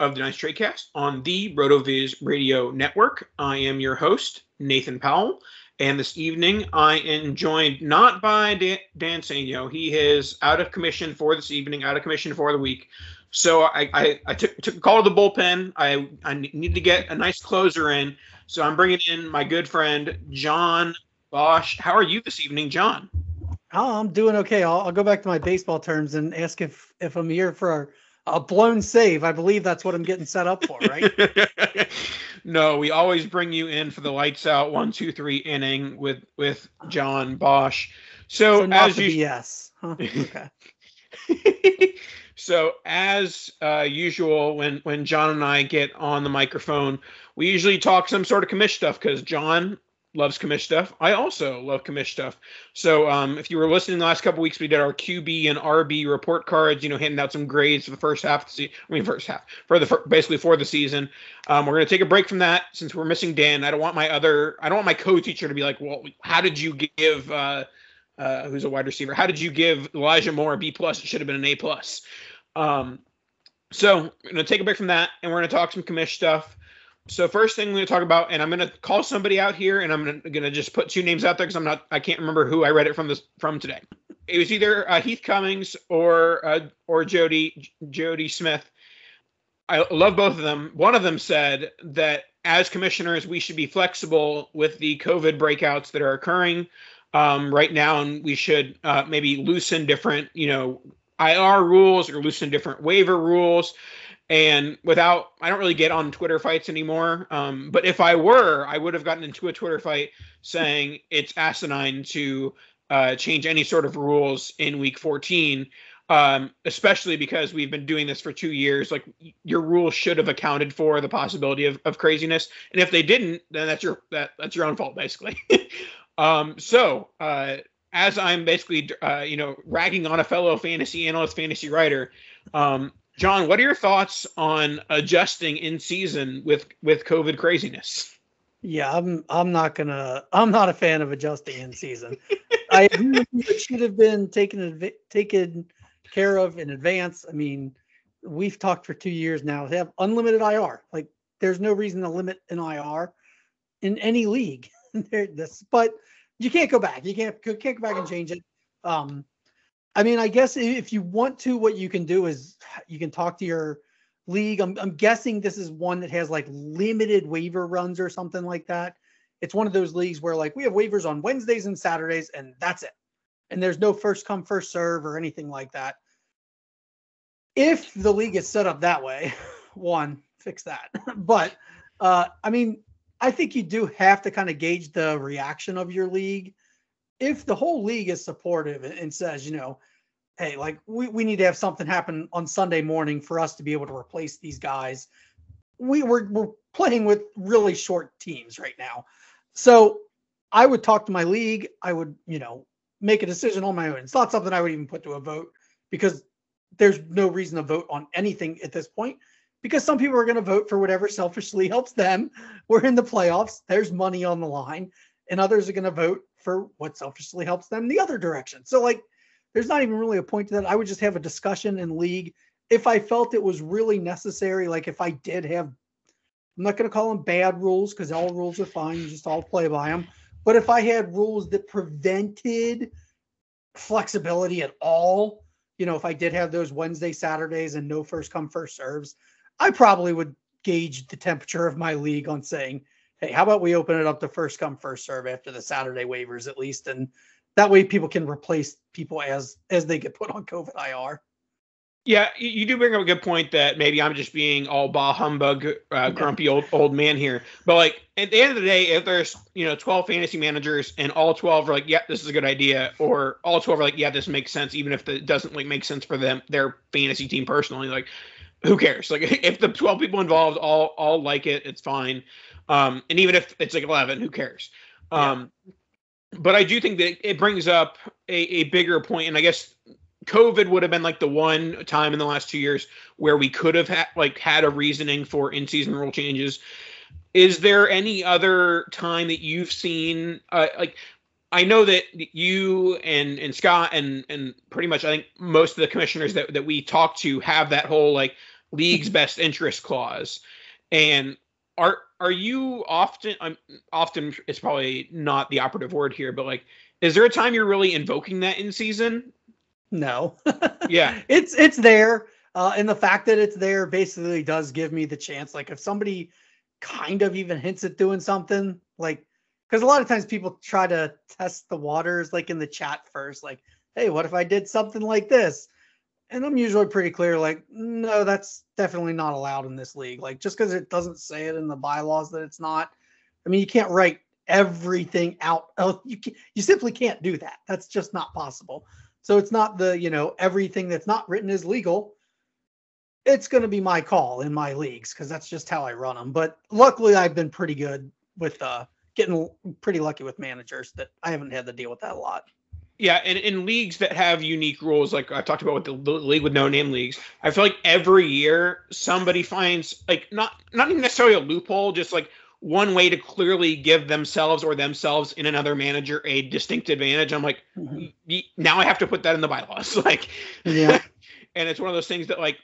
of the Dynasty Trade Cast on the RotoViz Radio Network. I am your host, Nathan Powell, and this evening I am joined not by Dan, Dan Sanyo. He is out of commission for this evening, out of commission for the week. So I, I, I took, took a call to the bullpen. I, I need to get a nice closer in. So I'm bringing in my good friend, John Bosch. How are you this evening, John? Oh, I'm doing okay. I'll, I'll, go back to my baseball terms and ask if if I'm here for a, a blown save. I believe that's what I'm getting set up for, right? no, we always bring you in for the lights out one, two, three inning with with John Bosch. So, so as you yes, huh? okay. so as uh, usual, when when John and I get on the microphone, we usually talk some sort of commish stuff because John loves commish stuff. I also love commish stuff. So um, if you were listening the last couple weeks, we did our QB and RB report cards. You know, handing out some grades for the first half. Of the se- I mean, first half for the basically for the season. Um, we're gonna take a break from that since we're missing Dan. I don't want my other. I don't want my co-teacher to be like, well, how did you give? Uh, uh, who's a wide receiver? How did you give Elijah Moore a B plus? It should have been an A plus. Um, so we're gonna take a break from that, and we're gonna talk some commish stuff so first thing we're going to talk about, and I'm going to call somebody out here, and I'm going to just put two names out there because I'm not, I can't remember who I read it from this from today. It was either uh, Heath Cummings or uh, or Jody Jody Smith. I love both of them. One of them said that as commissioners, we should be flexible with the COVID breakouts that are occurring um, right now, and we should uh, maybe loosen different, you know, IR rules or loosen different waiver rules and without i don't really get on twitter fights anymore. Um, but if i were i would have gotten into a twitter fight saying it's asinine to uh, change any sort of rules in week 14 um, especially because we've been doing this for two years like your rules should have accounted for the possibility of, of craziness. And if they didn't then that's your that, that's your own fault basically. Um, so uh, as i'm basically uh, you know ragging on a fellow fantasy analyst fantasy writer um, John, what are your thoughts on adjusting in season with with COVID craziness? Yeah, I'm I'm not gonna I'm not a fan of adjusting in season. I it should have been taken taken care of in advance. I mean, we've talked for two years now. They have unlimited IR. Like, there's no reason to limit an IR in any league. this, but you can't go back. You can't can't go back and change it. Um, I mean, I guess if you want to, what you can do is you can talk to your league. I'm, I'm guessing this is one that has like limited waiver runs or something like that. It's one of those leagues where like we have waivers on Wednesdays and Saturdays, and that's it. And there's no first come, first serve or anything like that. If the league is set up that way, one, fix that. but uh, I mean, I think you do have to kind of gauge the reaction of your league if the whole league is supportive and says, you know, hey, like we, we need to have something happen on Sunday morning for us to be able to replace these guys. We we're, we're playing with really short teams right now. So I would talk to my league. I would, you know, make a decision on my own. It's not something I would even put to a vote because there's no reason to vote on anything at this point because some people are going to vote for whatever selfishly helps them. We're in the playoffs. There's money on the line and others are going to vote for what selfishly helps them the other direction. So like there's not even really a point to that. I would just have a discussion in league if I felt it was really necessary, like if I did have, I'm not going to call them bad rules because all rules are fine. You just all play by them. But if I had rules that prevented flexibility at all, you know, if I did have those Wednesday, Saturdays, and no first come, first serves, I probably would gauge the temperature of my league on saying, hey, how about we open it up to first come, first serve after the Saturday waivers at least, and that way people can replace people as as they get put on COVID IR. Yeah, you do bring up a good point that maybe I'm just being all bah humbug, uh, grumpy old old man here. But like at the end of the day, if there's you know 12 fantasy managers and all 12 are like, yeah, this is a good idea, or all 12 are like, yeah, this makes sense, even if it doesn't like make sense for them, their fantasy team personally, like, who cares? Like if the 12 people involved all all like it, it's fine. Um, and even if it's like 11, who cares? Um, yeah. But I do think that it brings up a, a bigger point, and I guess COVID would have been like the one time in the last two years where we could have had like had a reasoning for in-season rule changes. Is there any other time that you've seen uh, like I know that you and and Scott and and pretty much I think most of the commissioners that, that we talk to have that whole like league's best interest clause. And are are you often I'm often it's probably not the operative word here, but like is there a time you're really invoking that in season no. yeah. It's it's there. Uh, and the fact that it's there basically does give me the chance. Like if somebody kind of even hints at doing something, like because a lot of times people try to test the waters like in the chat first, like, hey, what if I did something like this? And I'm usually pretty clear, like, no, that's definitely not allowed in this league. Like, just because it doesn't say it in the bylaws that it's not, I mean, you can't write everything out. You can, you simply can't do that. That's just not possible. So it's not the, you know, everything that's not written is legal. It's going to be my call in my leagues because that's just how I run them. But luckily, I've been pretty good with uh, getting pretty lucky with managers that I haven't had to deal with that a lot. Yeah, and in leagues that have unique rules, like I talked about with the, league with no name leagues, I feel like every year somebody finds like not not even necessarily a loophole, just like one way to clearly give themselves or themselves in another manager a distinct advantage. I'm like, mm-hmm. now I have to put that in the bylaws. like, yeah. and it's one of those things that, like,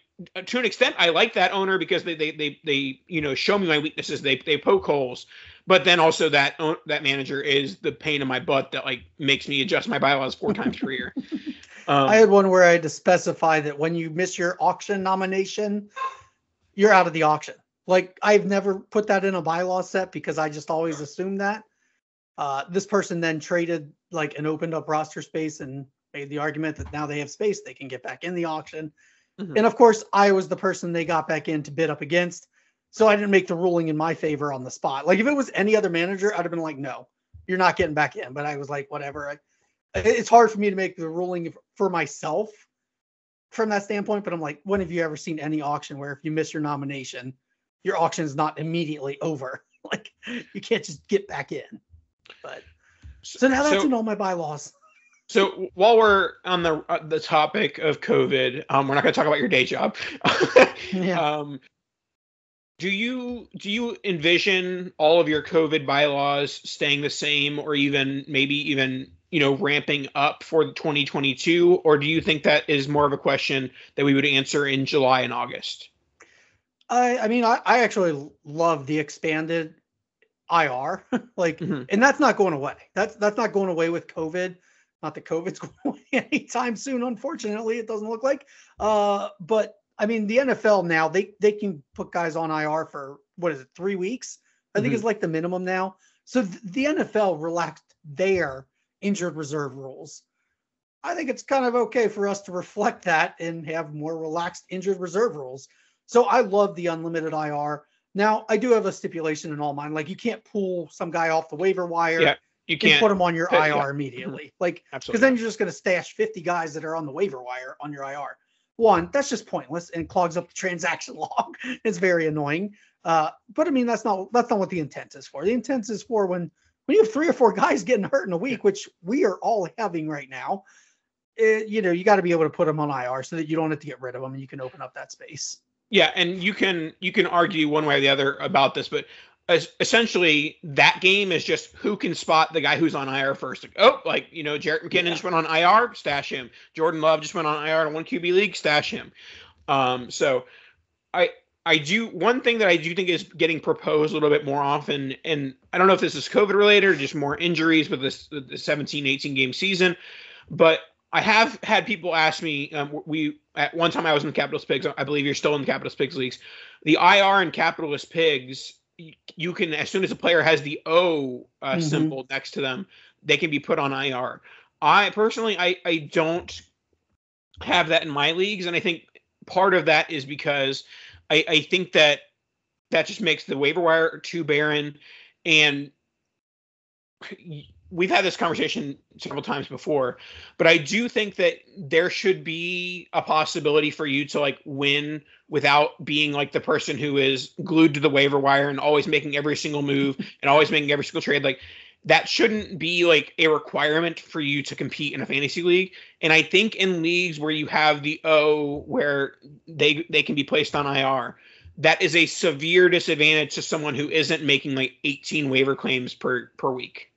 to an extent, I like that owner because they they they they you know show me my weaknesses. They they poke holes, but then also that that manager is the pain in my butt that like makes me adjust my bylaws four times per year. Um, I had one where I had to specify that when you miss your auction nomination, you're out of the auction. Like I've never put that in a bylaw set because I just always assumed that. Uh, this person then traded like an opened up roster space and made the argument that now they have space, they can get back in the auction. Mm-hmm. And of course, I was the person they got back in to bid up against. So I didn't make the ruling in my favor on the spot. Like if it was any other manager, I'd have been like, no, you're not getting back in. But I was like, whatever. I, it's hard for me to make the ruling for myself from that standpoint. But I'm like, when have you ever seen any auction where if you miss your nomination, your auction is not immediately over. like you can't just get back in. But so now that's so, in all my bylaws. So while we're on the uh, the topic of COVID, um, we're not going to talk about your day job. yeah. Um, do you do you envision all of your COVID bylaws staying the same, or even maybe even you know ramping up for 2022, or do you think that is more of a question that we would answer in July and August? I I mean I, I actually love the expanded IR. like mm-hmm. and that's not going away. That's that's not going away with COVID. Not that COVID's going away anytime soon, unfortunately. It doesn't look like. Uh but I mean the NFL now they they can put guys on IR for what is it, three weeks? I think mm-hmm. it's like the minimum now. So th- the NFL relaxed their injured reserve rules. I think it's kind of okay for us to reflect that and have more relaxed injured reserve rules. So I love the unlimited IR. Now I do have a stipulation in all mine. Like you can't pull some guy off the waiver wire. Yeah, you can't put him on your IR yeah. immediately. Like because then you're just going to stash 50 guys that are on the waiver wire on your IR. One, that's just pointless and clogs up the transaction log. it's very annoying. Uh, but I mean that's not that's not what the intent is for. The intent is for when when you have three or four guys getting hurt in a week, which we are all having right now. It, you know, you got to be able to put them on IR so that you don't have to get rid of them and you can open up that space. Yeah, and you can you can argue one way or the other about this, but essentially that game is just who can spot the guy who's on IR first. Like, oh, like you know, Jerick McKinnon yeah. just went on IR, stash him. Jordan Love just went on IR in one QB league, stash him. Um, so I I do one thing that I do think is getting proposed a little bit more often, and I don't know if this is COVID related or just more injuries with this the 17, 18 game season, but I have had people ask me. Um, we at one time I was in the Capitalist Pigs. I believe you're still in the Capitalist Pigs leagues. The IR and Capitalist Pigs, you can as soon as a player has the O uh, mm-hmm. symbol next to them, they can be put on IR. I personally, I I don't have that in my leagues, and I think part of that is because I, I think that that just makes the waiver wire too barren. And we've had this conversation several times before, but I do think that there should be a possibility for you to like win without being like the person who is glued to the waiver wire and always making every single move and always making every single trade. Like that shouldn't be like a requirement for you to compete in a fantasy league. And I think in leagues where you have the O where they they can be placed on IR, that is a severe disadvantage to someone who isn't making like 18 waiver claims per per week.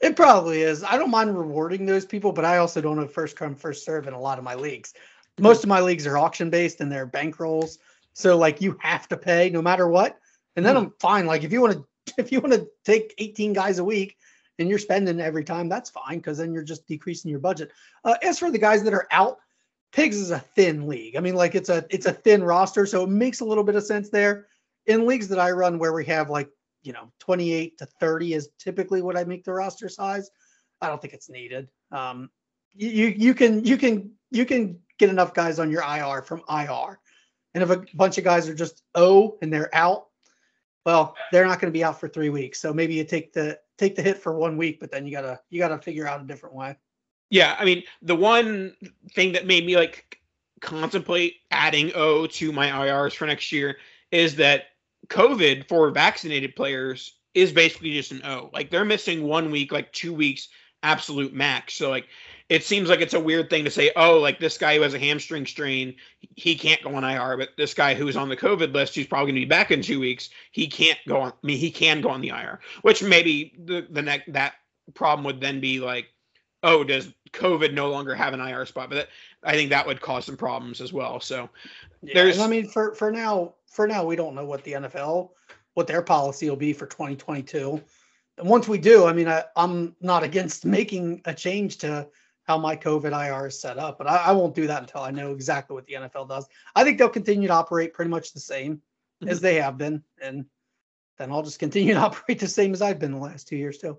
It probably is. I don't mind rewarding those people, but I also don't have first come first serve in a lot of my leagues. Most of my leagues are auction based and they're bankrolls. So like you have to pay no matter what. And then mm-hmm. I'm fine. Like if you want to if you want to take 18 guys a week and you're spending every time, that's fine because then you're just decreasing your budget. Uh, as for the guys that are out, Pigs is a thin league. I mean, like it's a it's a thin roster, so it makes a little bit of sense there. In leagues that I run where we have like you know 28 to 30 is typically what I make the roster size. I don't think it's needed. Um, you you can you can you can get enough guys on your IR from IR, and if a bunch of guys are just O and they're out, well, they're not going to be out for three weeks. So maybe you take the take the hit for one week, but then you gotta you gotta figure out a different way. Yeah, I mean, the one thing that made me like contemplate adding O to my IRs for next year is that COVID for vaccinated players is basically just an O. Like they're missing one week, like two weeks, absolute max. So like it seems like it's a weird thing to say, oh, like this guy who has a hamstring strain, he can't go on IR, but this guy who's on the COVID list, who's probably going to be back in two weeks, he can't go on. I mean, he can go on the IR, which maybe the the next that problem would then be like, oh, does COVID no longer have an IR spot? But that, I think that would cause some problems as well. So yeah, there's, I mean, for for now, for now, we don't know what the NFL, what their policy will be for 2022. And once we do, I mean, I, I'm not against making a change to how my COVID IR is set up, but I, I, won't do that until I know exactly what the NFL does. I think they'll continue to operate pretty much the same mm-hmm. as they have been, and then I'll just continue to operate the same as I've been the last two years too.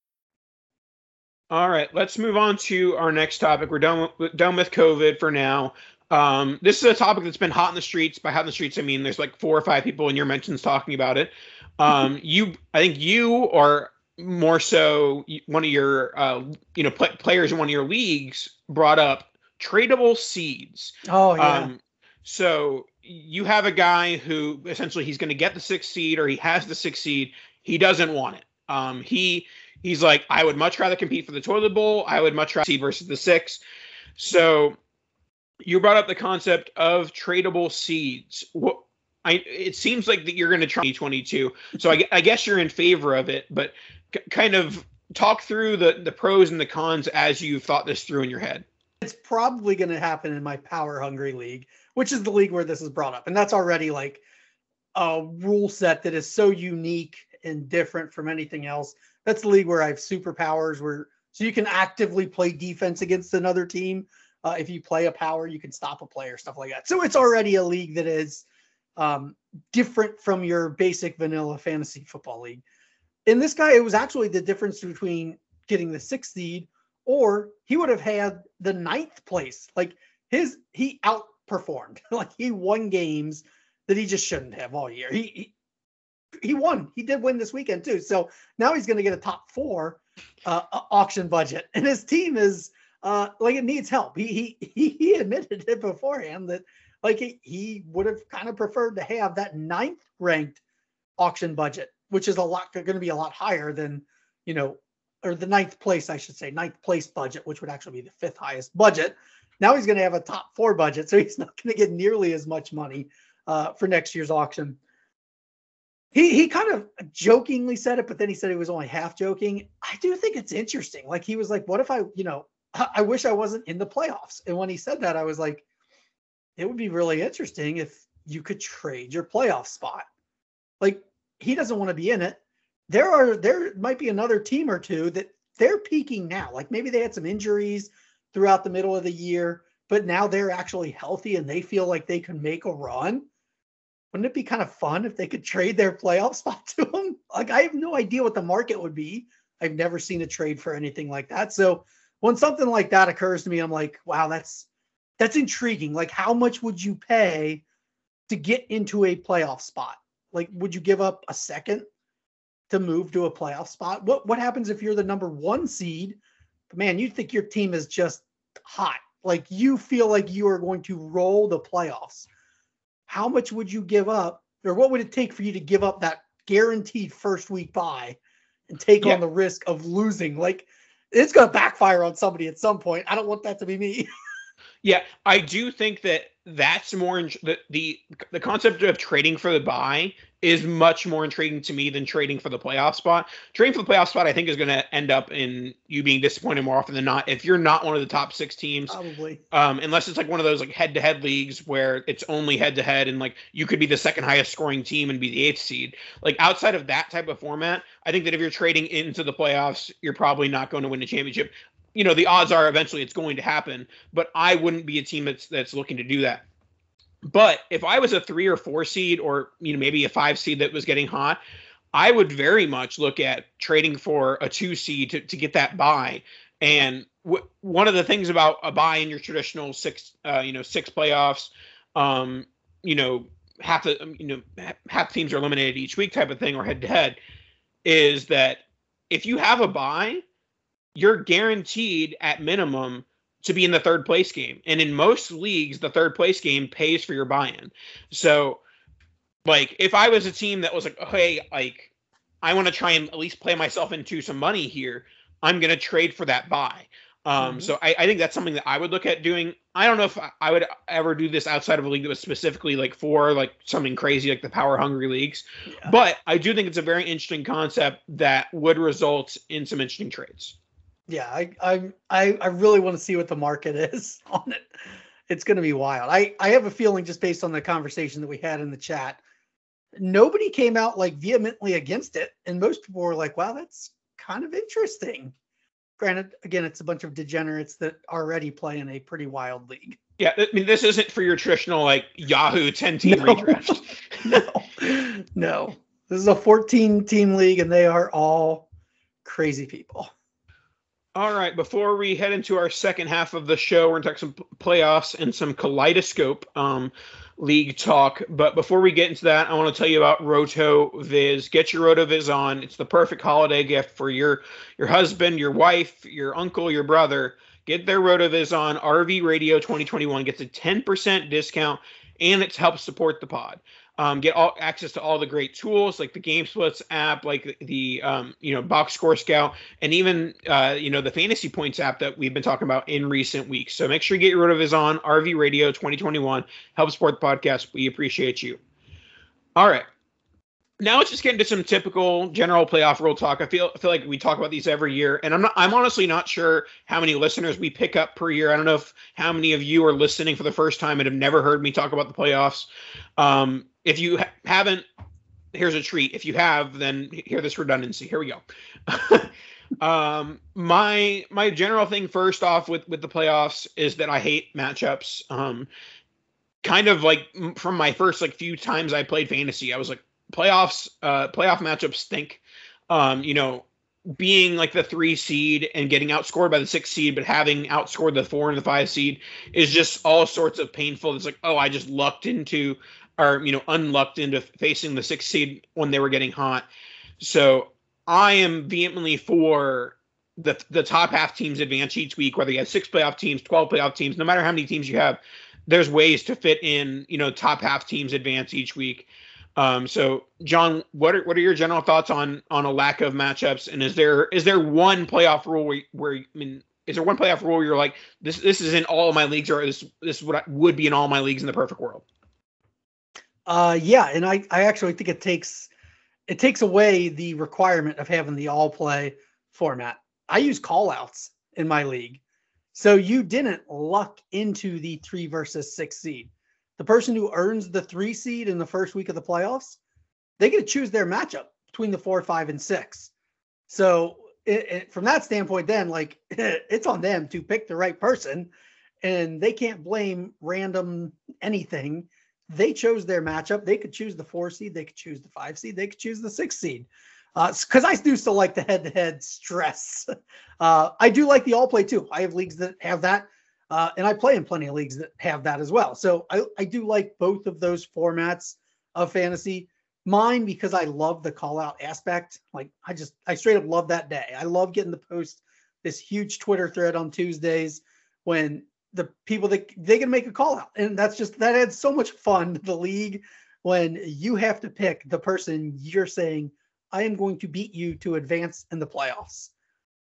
All right, let's move on to our next topic. We're done with, done with COVID for now. Um, this is a topic that's been hot in the streets. By hot in the streets, I mean there's like four or five people in your mentions talking about it. Um, you, I think you or more so one of your uh, you know pl- players in one of your leagues brought up tradable seeds. Oh yeah. Um, so you have a guy who essentially he's going to get the sixth seed or he has the sixth seed. He doesn't want it. Um, he he's like, I would much rather compete for the toilet bowl. I would much rather seed versus the six. So you brought up the concept of tradable seeds. What I it seems like that you're going to try 2022. So I, I, guess you're in favor of it, but c- kind of talk through the the pros and the cons as you've thought this through in your head. It's probably going to happen in my power hungry league, which is the league where this is brought up, and that's already like a rule set that is so unique and different from anything else. That's the league where I have superpowers, where so you can actively play defense against another team. Uh, if you play a power, you can stop a player, stuff like that. So it's already a league that is um, different from your basic vanilla fantasy football league. In this guy, it was actually the difference between getting the sixth seed or he would have had the ninth place. Like his, he outperformed. like he won games that he just shouldn't have all year. He, he he won. He did win this weekend too. So now he's going to get a top four uh, auction budget, and his team is uh, like it needs help. He he he admitted it beforehand that like he, he would have kind of preferred to have that ninth ranked auction budget, which is a lot going to be a lot higher than you know, or the ninth place I should say, ninth place budget, which would actually be the fifth highest budget. Now he's going to have a top four budget, so he's not going to get nearly as much money uh, for next year's auction he he kind of jokingly said it, but then he said he was only half joking. I do think it's interesting. Like he was like, "What if I, you know, I wish I wasn't in the playoffs." And when he said that, I was like, "It would be really interesting if you could trade your playoff spot." Like he doesn't want to be in it. There are there might be another team or two that they're peaking now. Like maybe they had some injuries throughout the middle of the year, but now they're actually healthy and they feel like they can make a run wouldn't it be kind of fun if they could trade their playoff spot to him? Like I have no idea what the market would be. I've never seen a trade for anything like that. So when something like that occurs to me, I'm like, wow, that's that's intriguing. Like how much would you pay to get into a playoff spot? Like would you give up a second to move to a playoff spot? What what happens if you're the number 1 seed? Man, you think your team is just hot. Like you feel like you are going to roll the playoffs how much would you give up, or what would it take for you to give up that guaranteed first week bye and take yeah. on the risk of losing? Like, it's going to backfire on somebody at some point. I don't want that to be me. yeah, I do think that that's more the, the the concept of trading for the bye is much more intriguing to me than trading for the playoff spot. Trading for the playoff spot, I think, is going to end up in you being disappointed more often than not. If you're not one of the top six teams, probably, um, unless it's like one of those like head-to-head leagues where it's only head-to-head, and like you could be the second highest scoring team and be the eighth seed. Like outside of that type of format, I think that if you're trading into the playoffs, you're probably not going to win a championship. You know, the odds are eventually it's going to happen, but I wouldn't be a team that's that's looking to do that. But if I was a three or four seed, or you know maybe a five seed that was getting hot, I would very much look at trading for a two seed to, to get that bye. And w- one of the things about a bye in your traditional six, uh, you know, six playoffs, um, you know, half the, um, you know, half teams are eliminated each week type of thing or head to head, is that if you have a bye, you're guaranteed at minimum to be in the third place game. And in most leagues, the third place game pays for your buy-in. So like if I was a team that was like, hey, like I want to try and at least play myself into some money here, I'm gonna trade for that bye. Um, mm-hmm. so I, I, think that's something that I would look at doing. I don't know if I would ever do this outside of a league that was specifically like for like something crazy like the power hungry leagues, yeah. but I do think it's a very interesting concept that would result in some interesting trades yeah, I I I, really want to see what the market is on it. It's going to be wild. I I have a feeling just based on the conversation that we had in the chat, nobody came out like vehemently against it, and most people were like, "Wow, that's kind of interesting." Granted, again, it's a bunch of degenerates that already play in a pretty wild league. Yeah, I mean, this isn't for your traditional like Yahoo ten team no. redraft. no, no, this is a fourteen team league, and they are all crazy people. All right, before we head into our second half of the show, we're going to talk some playoffs and some kaleidoscope um, league talk. But before we get into that, I want to tell you about RotoViz. Get your RotoViz on. It's the perfect holiday gift for your your husband, your wife, your uncle, your brother. Get their RotoViz on. RV Radio 2021 gets a 10% discount and it helps support the pod. Um, get all access to all the great tools like the Game Splits app, like the, um, you know Box Score Scout, and even uh, you know the Fantasy Points app that we've been talking about in recent weeks. So make sure you get RotoViz on RV Radio 2021. Help support the podcast. We appreciate you. All right now let's just get into some typical general playoff rule talk. I feel I feel like we talk about these every year, and I'm not I'm honestly not sure how many listeners we pick up per year. I don't know if how many of you are listening for the first time and have never heard me talk about the playoffs. Um, if you ha- haven't, here's a treat. If you have, then hear this redundancy. Here we go. um, my my general thing first off with with the playoffs is that I hate matchups. Um, kind of like from my first like few times I played fantasy, I was like playoffs uh playoff matchups stink. Um, you know, being like the three seed and getting outscored by the six seed, but having outscored the four and the five seed is just all sorts of painful. It's like, oh, I just lucked into or you know, unlucked into facing the six seed when they were getting hot. So I am vehemently for the the top half teams advance each week, whether you have six playoff teams, twelve playoff teams, no matter how many teams you have, there's ways to fit in, you know, top half teams advance each week. Um, so, John, what are what are your general thoughts on on a lack of matchups? And is there is there one playoff rule where, where I mean, is there one playoff rule where you're like this this is in all my leagues, or this this I, would be in all my leagues in the perfect world? Uh, yeah, and I I actually think it takes it takes away the requirement of having the all play format. I use callouts in my league, so you didn't luck into the three versus six seed the person who earns the three seed in the first week of the playoffs, they get to choose their matchup between the four, five, and six. So it, it, from that standpoint, then like it's on them to pick the right person, and they can't blame random anything. They chose their matchup. They could choose the four seed. They could choose the five seed. They could choose the six seed. Because uh, I do still like the head-to-head stress. Uh, I do like the all play too. I have leagues that have that. Uh, and I play in plenty of leagues that have that as well. So I, I do like both of those formats of fantasy. Mine because I love the call out aspect. Like I just I straight up love that day. I love getting the post this huge Twitter thread on Tuesdays when the people that they can make a call out. And that's just that adds so much fun to the league when you have to pick the person you're saying, I am going to beat you to advance in the playoffs.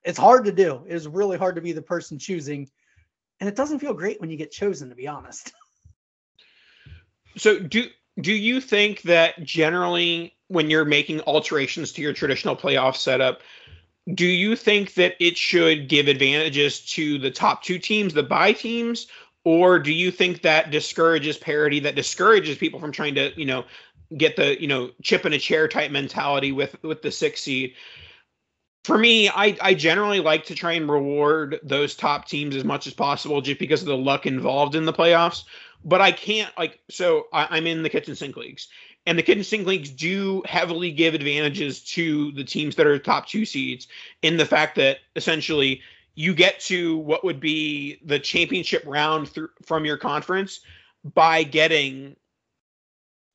It's hard to do. It is really hard to be the person choosing and it doesn't feel great when you get chosen to be honest so do do you think that generally when you're making alterations to your traditional playoff setup do you think that it should give advantages to the top two teams the bye teams? Or do you think that discourages parity that discourages people from trying to you know get the you know chip in a chair type mentality with with the six seed? For me, I, I generally like to try and reward those top teams as much as possible just because of the luck involved in the playoffs. But I can't like so I, am in the kitchen sink leagues, and the kitchen leagues do heavily give advantages to the teams that are top two seeds in the fact that essentially you get to what would be the championship round from your conference by getting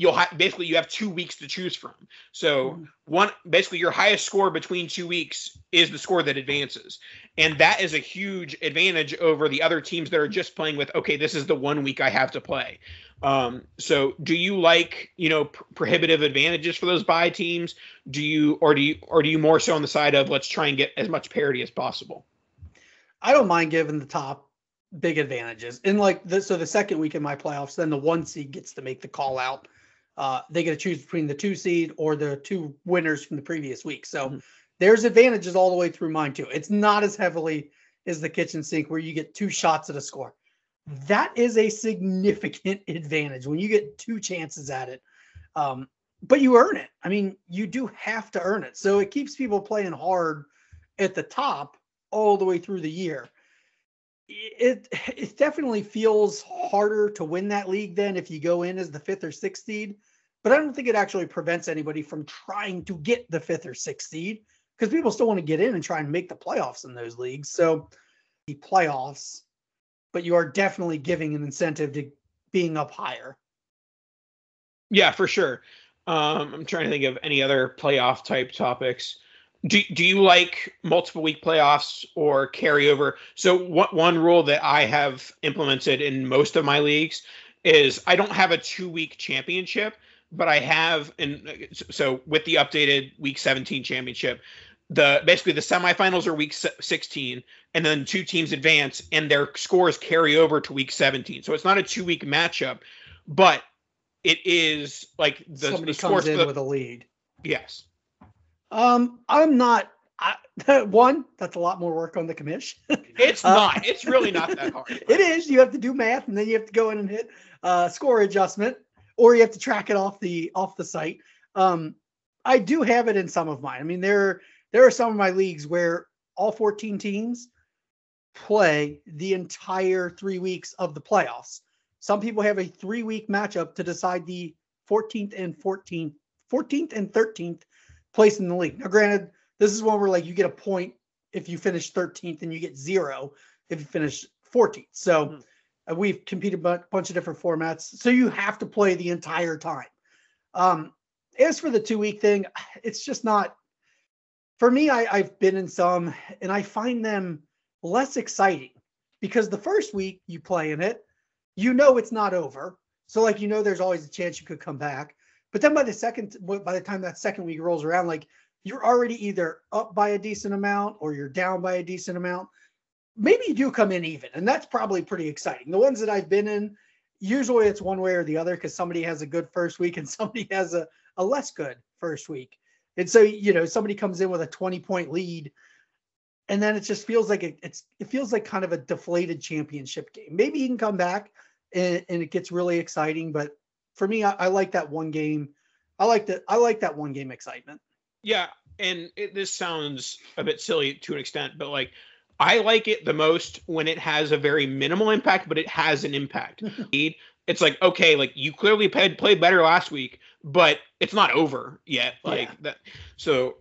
you'll ha- basically you have two weeks to choose from. So mm-hmm. one basically your highest score between two weeks is the score that advances, and that is a huge advantage over the other teams that are just playing with okay, this is the one week I have to play. Um, so do you like you know pr- prohibitive advantages for those bye teams? Do you or do you or do you more so on the side of let's try and get as much parity as possible? I don't mind giving the top big advantages. And like the, so the second week in my playoffs, then the one seed gets to make the call out uh, they get to choose between the two seed or the two winners from the previous week. So mm-hmm. there's advantages all the way through mine too. It's not as heavily as the kitchen sink where you get two shots at a score. That is a significant advantage when you get two chances at it. Um, but you earn it. I mean, you do have to earn it. So it keeps people playing hard at the top all the way through the year. It it definitely feels harder to win that league than if you go in as the fifth or sixth seed but I don't think it actually prevents anybody from trying to get the fifth or sixth seed because people still want to get in and try and make the playoffs in those leagues. So the playoffs, but you are definitely giving an incentive to being up higher. Yeah, for sure. Um, I'm trying to think of any other playoff type topics. Do, do you like multiple week playoffs or carryover? So one, one rule that I have implemented in most of my leagues is I don't have a two week championship, but I have and so with the updated week 17 championship, the basically the semifinals are week 16 and then two teams advance and their scores carry over to week 17. So it's not a two week matchup, but it is like the somebody the comes in the, with a lead. yes. Um, I'm not. I, one, that's a lot more work on the commish. It's Uh, not. it's really not that hard. it is. You have to do math, and then you have to go in and hit uh, score adjustment, or you have to track it off the off the site. Um, I do have it in some of mine. I mean, there there are some of my leagues where all 14 teams play the entire three weeks of the playoffs. Some people have a three week matchup to decide the 14th and 14th, 14th and 13th place in the league. Now, granted, this is one where like you get a point if you finish 13th and you get zero if you finish 14th. So Mhm. Uh, we've competed a bunch of different formats. So you have to play the entire time. Um, as for the two week thing, it's just not for me. I, I've been in some and I find them less exciting because the first week you play in it, you know it's not over. So like you know there's always a chance you could come back. But then by the second by the time that second week rolls around, like you're already either up by a decent amount or you're down by a decent amount. Maybe you do come in even, and that's probably pretty exciting. The ones that I've been in, usually it's one way or the other because somebody has a good first week and somebody has a, a less good first week. And so, you know, somebody comes in with a 20 point lead, and then it just feels like it, it's it feels like kind of a deflated championship game. Maybe you can come back and, and it gets really exciting, but for me, I, I like that one game. I like that. I like that one game excitement. Yeah, and it, this sounds a bit silly to an extent, but like I like it the most when it has a very minimal impact, but it has an impact. it's like okay, like you clearly played played better last week, but it's not over yet. Like Yeah. that. So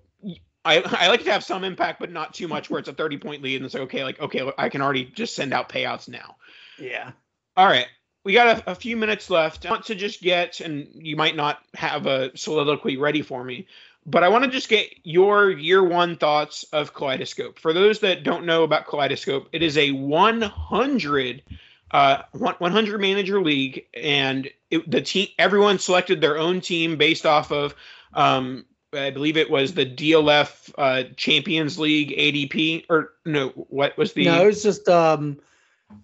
I I like to have some impact, but not too much where it's a thirty point lead and it's like okay, like okay, I can already just send out payouts now. Yeah. All right. We got a, a few minutes left. I want to just get, and you might not have a soliloquy ready for me, but I want to just get your year one thoughts of Kaleidoscope. For those that don't know about Kaleidoscope, it is a 100 uh, 100 manager league, and it, the team everyone selected their own team based off of, um, I believe it was the DLF uh, Champions League ADP, or no, what was the? No, it was just um,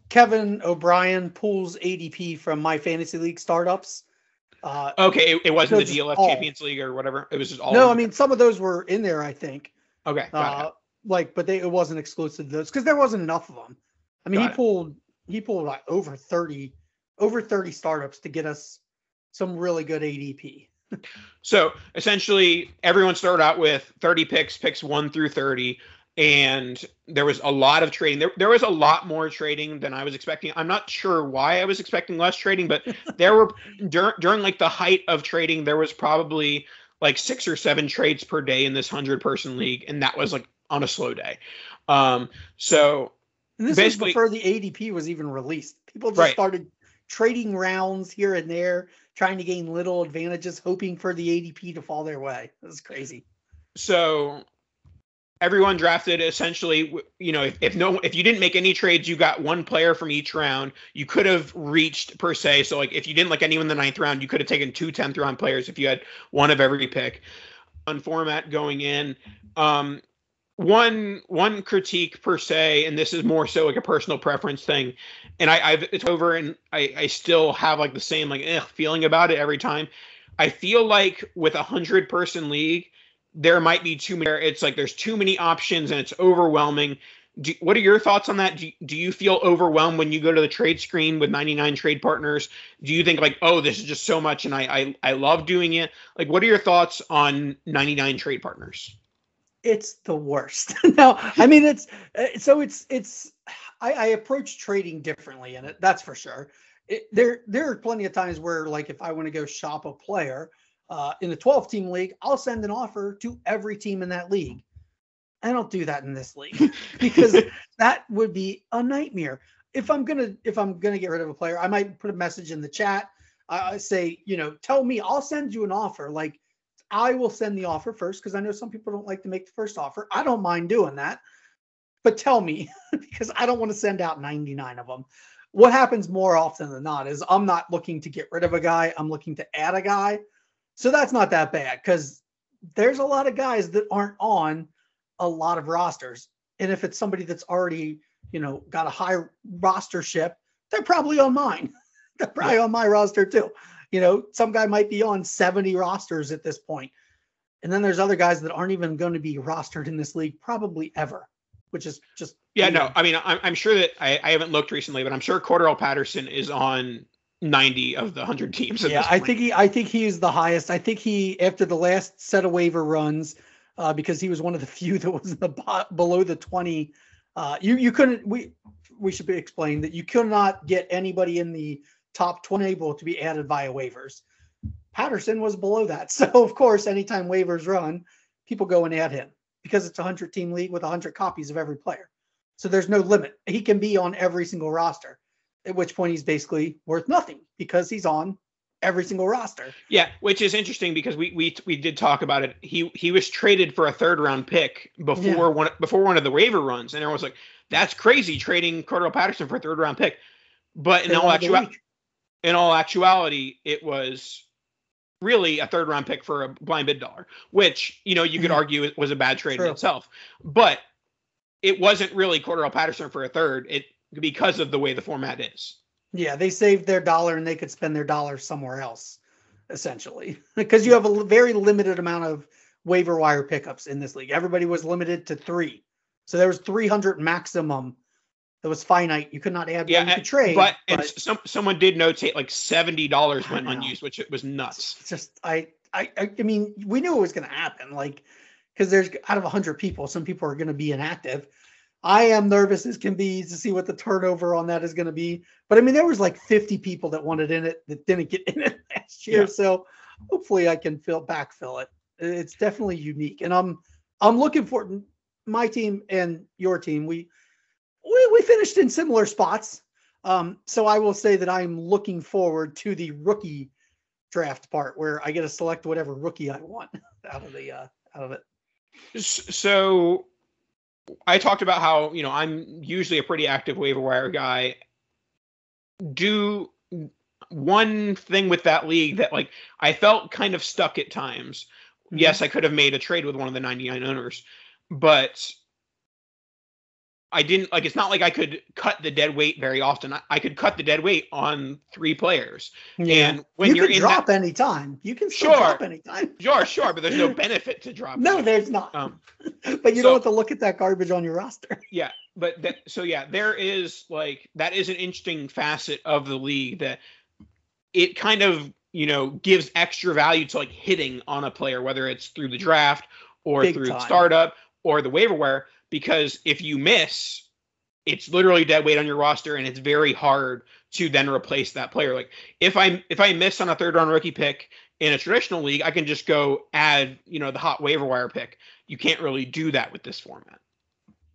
Kevin O'Brien pulls ADP from my fantasy league startups. Uh, Okay, it, it wasn't the DLF all- Champions League or whatever. It was just all. no, I mean some of those were in there. I think. okay, got it. Uh, like, but they it wasn't exclusive to those because there wasn't enough of them. I mean, Got he it. pulled he pulled like over thirty over thirty startups to get us some really good ADP. So essentially, everyone started out with 30 picks, picks one through 30, and there was a lot of trading. There, there was a lot more trading than I was expecting. I'm not sure why I was expecting less trading, but there were dur- during like the height of trading, there was probably like six or seven trades per day in this hundred person league, and that was like on a slow day. Um, so And this Basically- was before the ADP was even released. People just Right. started trading rounds here and there, trying to gain little advantages, hoping for the ADP to fall their way. It was crazy. so everyone drafted essentially you know if, if no if you didn't make any trades you got one player from each round. You could have reached per se so like if you didn't like anyone in the ninth round you could have taken two 10th round players if you had one of every pick. On format going in um one one critique per se and this is more so like a personal preference thing and i i've it's over and i i still have like the same like feeling about it every time. I feel like with a hundred person league there might be too many. It's like there's too many options and it's overwhelming. Do, what are your thoughts on that? Do, do you feel overwhelmed when you go to the trade screen with 99 trade partners? Do you think like, oh, this is just so much and I I, I love doing it? Like, what are your thoughts on 99 trade partners? It's the worst. no, I mean it's uh, so it's it's I, I approach trading differently in it. That's for sure. It, there there are plenty of times where like if I want to go shop a player uh, in the 12 team league, I'll send an offer to every team in that league. I don't do that in this league because that would be a nightmare. If I'm gonna if I'm gonna get rid of a player, I might put a message in the chat. I I say, you know, tell me, I'll send you an offer. Like I will send the offer first because I know some people don't like to make the first offer. I don't mind doing that. But tell me because I don't want to send out 99 of them. what happens more often than not is I'm not looking to get rid of a guy, I'm looking to add a guy. So that's not that bad because there's a lot of guys that aren't on a lot of rosters. And if it's somebody that's already, you know, got a high rostership, they're probably on mine. they're probably yeah. on my roster too. You know, some guy might be on 70 rosters at this point. And then there's other guys that aren't even going to be rostered in this league probably ever, which is just yeah. No, I mean, I'm, I'm sure that I, I haven't looked recently, but I'm sure Cordarrelle Patterson is on 90 of the 100 teams. yeah, I think he I think he is the highest. I think he after the last set of waiver runs, uh, because he was one of the few that was the below the 20. Uh, you you couldn't we we should be explained that you could not get anybody in the top 20 able to be added via waivers. Patterson was below that. So, of course, anytime waivers run, people go and add him because it's a 100 team league with 100 copies of every player. So there's no limit. He can be on every single roster, at which point he's basically worth nothing because he's on every single roster. Yeah, which is interesting because we we we did talk about it. He he was traded for a third round pick before yeah. one before one of the waiver runs, and everyone was like, "That's crazy trading Cordarrelle Patterson for a third round pick." But in all actuality, in all actuality, it was really a third round pick for a blind bid dollar, which you know you could mm-hmm. argue was a bad trade True. in itself. But it wasn't really Cordarrelle Patterson for a third. It because of the way the format is. Yeah, they saved their dollar and they could spend their dollar somewhere else, essentially, because you have a very limited amount of waiver wire pickups in this league. Everybody was limited to three, so there was 300 maximum that was finite. You could not add yeah, to eh, trade. But, but some, someone did notate like seventy dollars went unused, which it was nuts. It's just I, I I mean we knew it was going to happen, like because there's out of hundred people, some people are going to be inactive. I am nervous as can be to see what the turnover on that is going to be. But I mean, there was like 50 people that wanted in it that didn't get in it last year. Yeah. So hopefully I can fill backfill it. It's definitely unique. And I'm I'm looking for my team and your team. We we, we finished in similar spots. Um, so I will say that I'm looking forward to the rookie draft part where I get to select whatever rookie I want out of the uh, out of it. So I talked about how you know I'm usually a pretty active waiver wire guy. Do one thing with that league that like I felt kind of stuck at times. Mm-hmm. Yes, I could have made a trade with one of the 99 owners, but I didn't like. It's not like I could cut the dead weight very often. I, I could cut the dead weight on three players. Yeah. And when you are can drop that, anytime, you can sure, drop anytime. Sure, sure, but there's no benefit to drop. no, there's not. Um, but you so, don't have to look at that garbage on your roster. Yeah, but that. So yeah, there is like that is an interesting facet of the league that it kind of you know gives extra value to like hitting on a player, whether it's through the draft or Big through time. startup or the waiver wire because if you miss, it's literally dead weight on your roster, and it's very hard to then replace that player. Like if I if I miss on a third round rookie pick in a traditional league, I can just go add you know the hot waiver wire pick. You can't really do that with this format.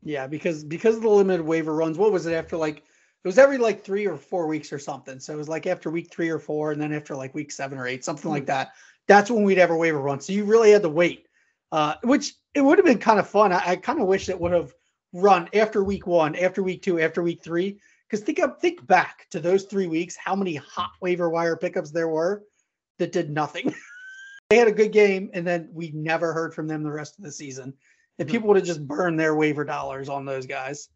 Yeah, because because of the limited waiver runs, what was it after like it was every like three or four weeks or something. So it was like after week three or four, and then after like week seven or eight, something mm-hmm. like that. That's when we'd ever waiver run. So you really had to wait uh, which it would have been kind of fun. I, I kind of wish it would have run after week one, after week two, after week three. Because think up, think back to those three weeks, how many hot waiver wire pickups there were that did nothing. they had a good game, and then we never heard from them the rest of the season. And hmm. people would have just burned their waiver dollars on those guys.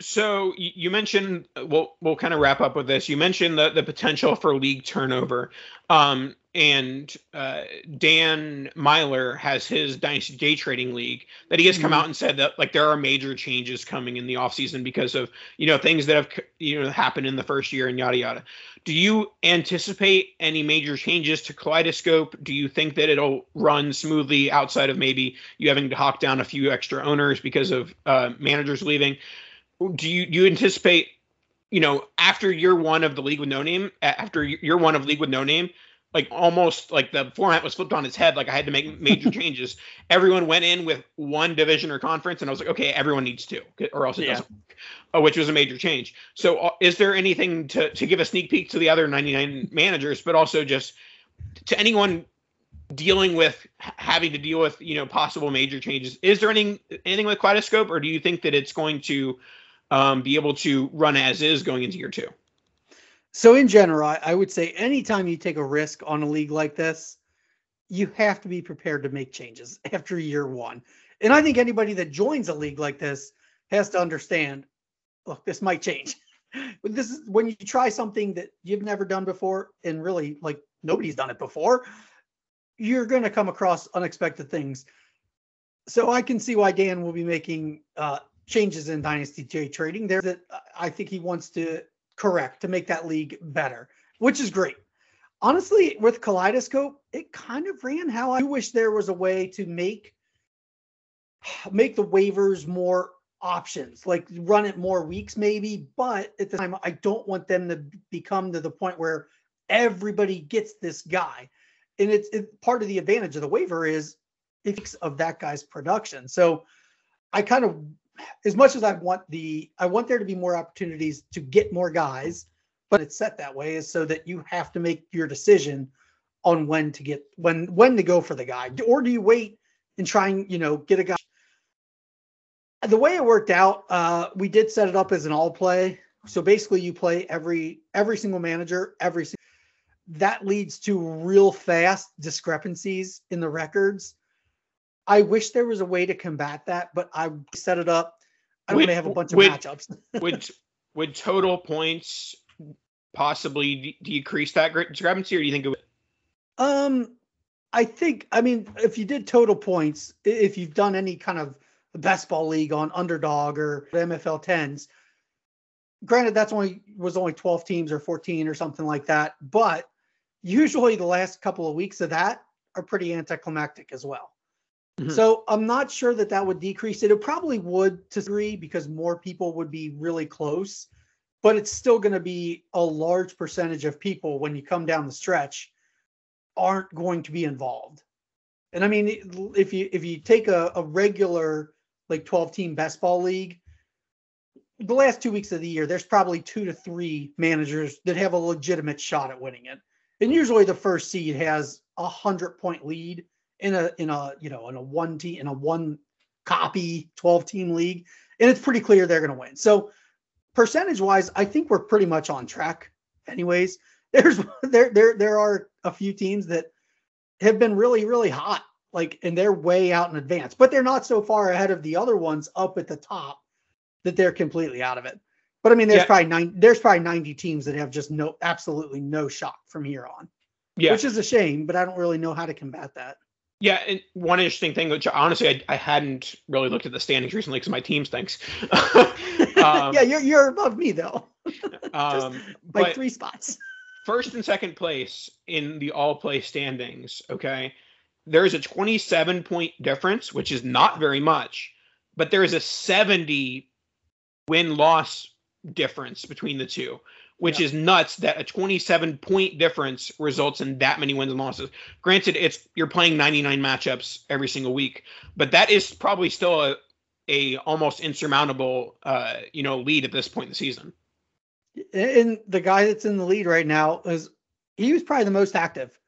So you mentioned we'll we'll kind of wrap up with this. You mentioned the the potential for league turnover. Um, and uh, Dan Meylor has his Dynasty Day Trading League that he has come mm-hmm. out and said that like there are major changes coming in the offseason because of you know things that have you know happened in the first year and yada yada. Do you anticipate any major changes to Kaleidoscope? Do you think that it'll run smoothly outside of maybe you having to hawk down a few extra owners because of uh, managers leaving? Do you do you anticipate you know after year one of the league with no name after year one of league with no name like almost like the format was flipped on its head. Like I had to make major changes. Everyone went in with one division or conference, and I was like, okay, everyone needs two, or else it yeah. doesn't. Uh, which was a major change. So, uh, is there anything to to give a sneak peek to the other 99 managers, but also just to anyone dealing with having to deal with you know possible major changes? Is there anything anything with Kaleidoscope, or do you think that it's going to um, be able to run as is going into year two? So in general, I, I would say anytime you take a risk on a league like this, you have to be prepared to make changes after year one. And I think anybody that joins a league like this has to understand, look, this might change. But this is when you try something that you've never done before, and really like nobody's done it before, you're going to come across unexpected things. So I can see why Dan will be making uh, changes in Dynasty Day trading there that I think he wants to correct to make that league better, which is great. Honestly, with Kaleidoscope, it kind of ran how I wish there was a way to make make the waivers more options, like run it more weeks maybe, but at the time I don't want them to become to the point where everybody gets this guy. And it's it, part of the advantage of the waiver is of that guy's production. So I kind of as much as I want the I want there to be more opportunities to get more guys, but it's set that way is so that you have to make your decision on when to get when when to go for the guy. Or do you wait and try and, you know, get a guy the way it worked out, uh, we did set it up as an all play. So basically, you play every every single manager every. That leads to real fast discrepancies in the records. I wish there was a way to combat that, but I set it up. I don't have a bunch of would, matchups. would would total points possibly de- decrease that discrepancy, or do you think it would? Um, I think. I mean, if you did total points, if you've done any kind of best ball league on underdog or MFL tens. Granted, that's only was only 12 teams or 14 or something like that, but usually the last couple of weeks of that are pretty anticlimactic as well. Mm-hmm. So I'm not sure that that would decrease it. It probably would to three because more people would be really close, but it's still going to be a large percentage of people when you come down the stretch aren't going to be involved. And I mean, if you if you take a, a regular like 12 team best ball league, the last two weeks of the year, there's probably two to three managers that have a legitimate shot at winning it. And usually the first seed has a hundred point lead in a in a you know in a one team in a one copy 12 team league. And it's pretty clear they're gonna win. So percentage wise, I think we're pretty much on track anyways. There's there there there are a few teams that have been really, really hot like and they're way out in advance but they're not so far ahead of the other ones up at the top that they're completely out of it but i mean there's yeah. probably nine there's probably 90 teams that have just no absolutely no shot from here on yeah which is a shame but i don't really know how to combat that yeah, and one interesting thing, which honestly I, I hadn't really looked at the standings recently because my team stinks. um, yeah, you're you're above me though, um, by three spots. first and second place in the all play standings. Okay, there is a 27 point difference, which is not very much, but there is a 70 win loss difference between the two, which yeah. is nuts that a 27 point difference results in that many wins and losses. Granted, it's you're playing 99 matchups every single week, but that is probably still a a almost insurmountable uh, you know lead at this point in the season. And the guy that's in the lead right now is he was probably the most active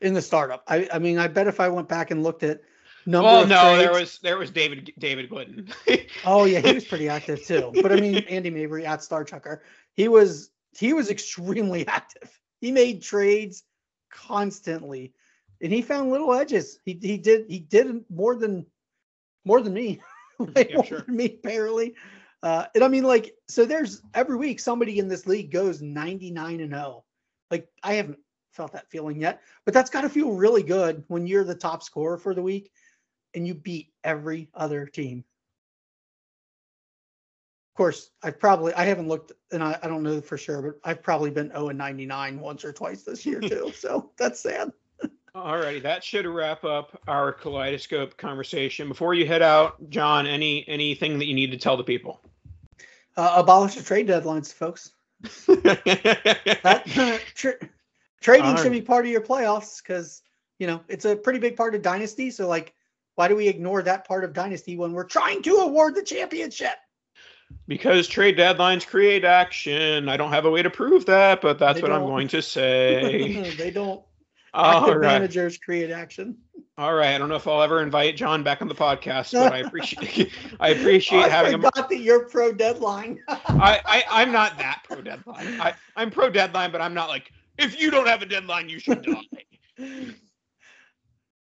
in the startup. I, I mean, I bet if I went back and looked at number. Well, no, trades, there was there was David David Glidden. oh yeah, he was pretty active too. But I mean, Andy Mabry at Star Chucker, he was he was extremely active. He made trades constantly, and he found little edges. He he did he did more than more than me, like yeah, sure. me barely. Uh, and I mean, like, so there's every week somebody in this league goes 99 and 0. Like, I haven't felt that feeling yet, but that's got to feel really good when you're the top scorer for the week and you beat every other team. Of course, I've probably I haven't looked and I, I don't know for sure, but I've probably been 0 and 99 once or twice this year too. so that's sad. Alrighty, that should wrap up our kaleidoscope conversation. Before you head out, John, any anything that you need to tell the people? Uh, abolish the trade deadlines, folks. that, tr- Trading should be part of your playoffs because you know it's a pretty big part of dynasty. So like, why do we ignore that part of dynasty when we're trying to award the championship? Because trade deadlines create action. I don't have a way to prove that, but that's they what don't. I'm going to say. they don't. Active right. managers create action. All right. I don't know if I'll ever invite John back on the podcast, but I appreciate I appreciate I having him. forgot that you're pro deadline. I, I I'm not that pro deadline. I I'm pro deadline, but I'm not like if you don't have a deadline, you should die.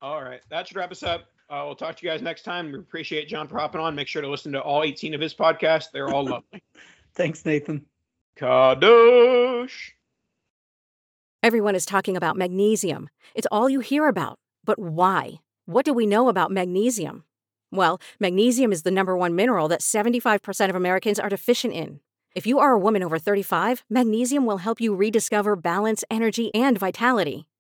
All right, that should wrap us up. Uh, we'll talk to you guys next time. We appreciate John for hopping on. Make sure to listen to all 18 of his podcasts. They're all lovely. Thanks, Nathan. Kadosh. Everyone is talking about magnesium. It's all you hear about. But why? What do we know about magnesium? Well, magnesium is the number one mineral that 75% of Americans are deficient in. If you are a woman over 35, magnesium will help you rediscover balance, energy, and vitality.